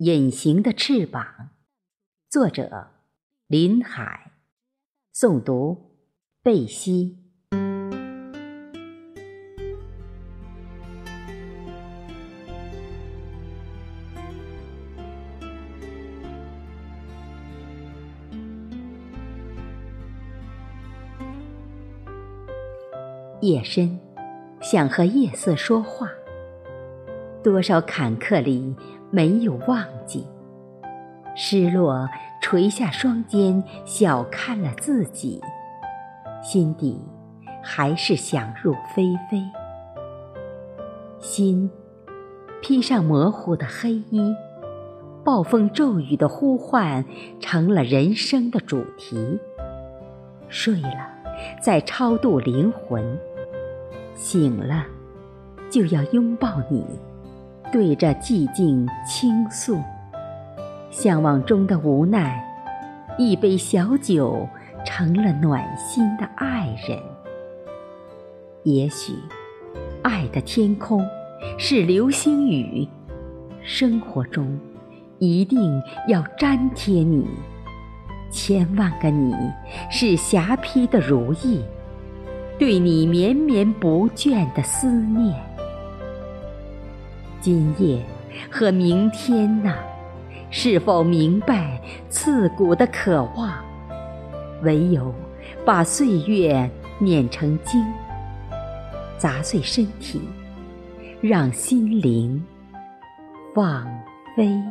隐形的翅膀，作者林海，诵读贝西。夜深，想和夜色说话。多少坎坷里没有忘记，失落垂下双肩，小看了自己，心底还是想入非非。心披上模糊的黑衣，暴风骤雨的呼唤成了人生的主题。睡了，再超度灵魂；醒了，就要拥抱你。对着寂静倾诉，向往中的无奈，一杯小酒成了暖心的爱人。也许，爱的天空是流星雨，生活中一定要粘贴你。千万个你是霞披的如意，对你绵绵不倦的思念。今夜和明天呐，是否明白刺骨的渴望？唯有把岁月碾成精，砸碎身体，让心灵放飞。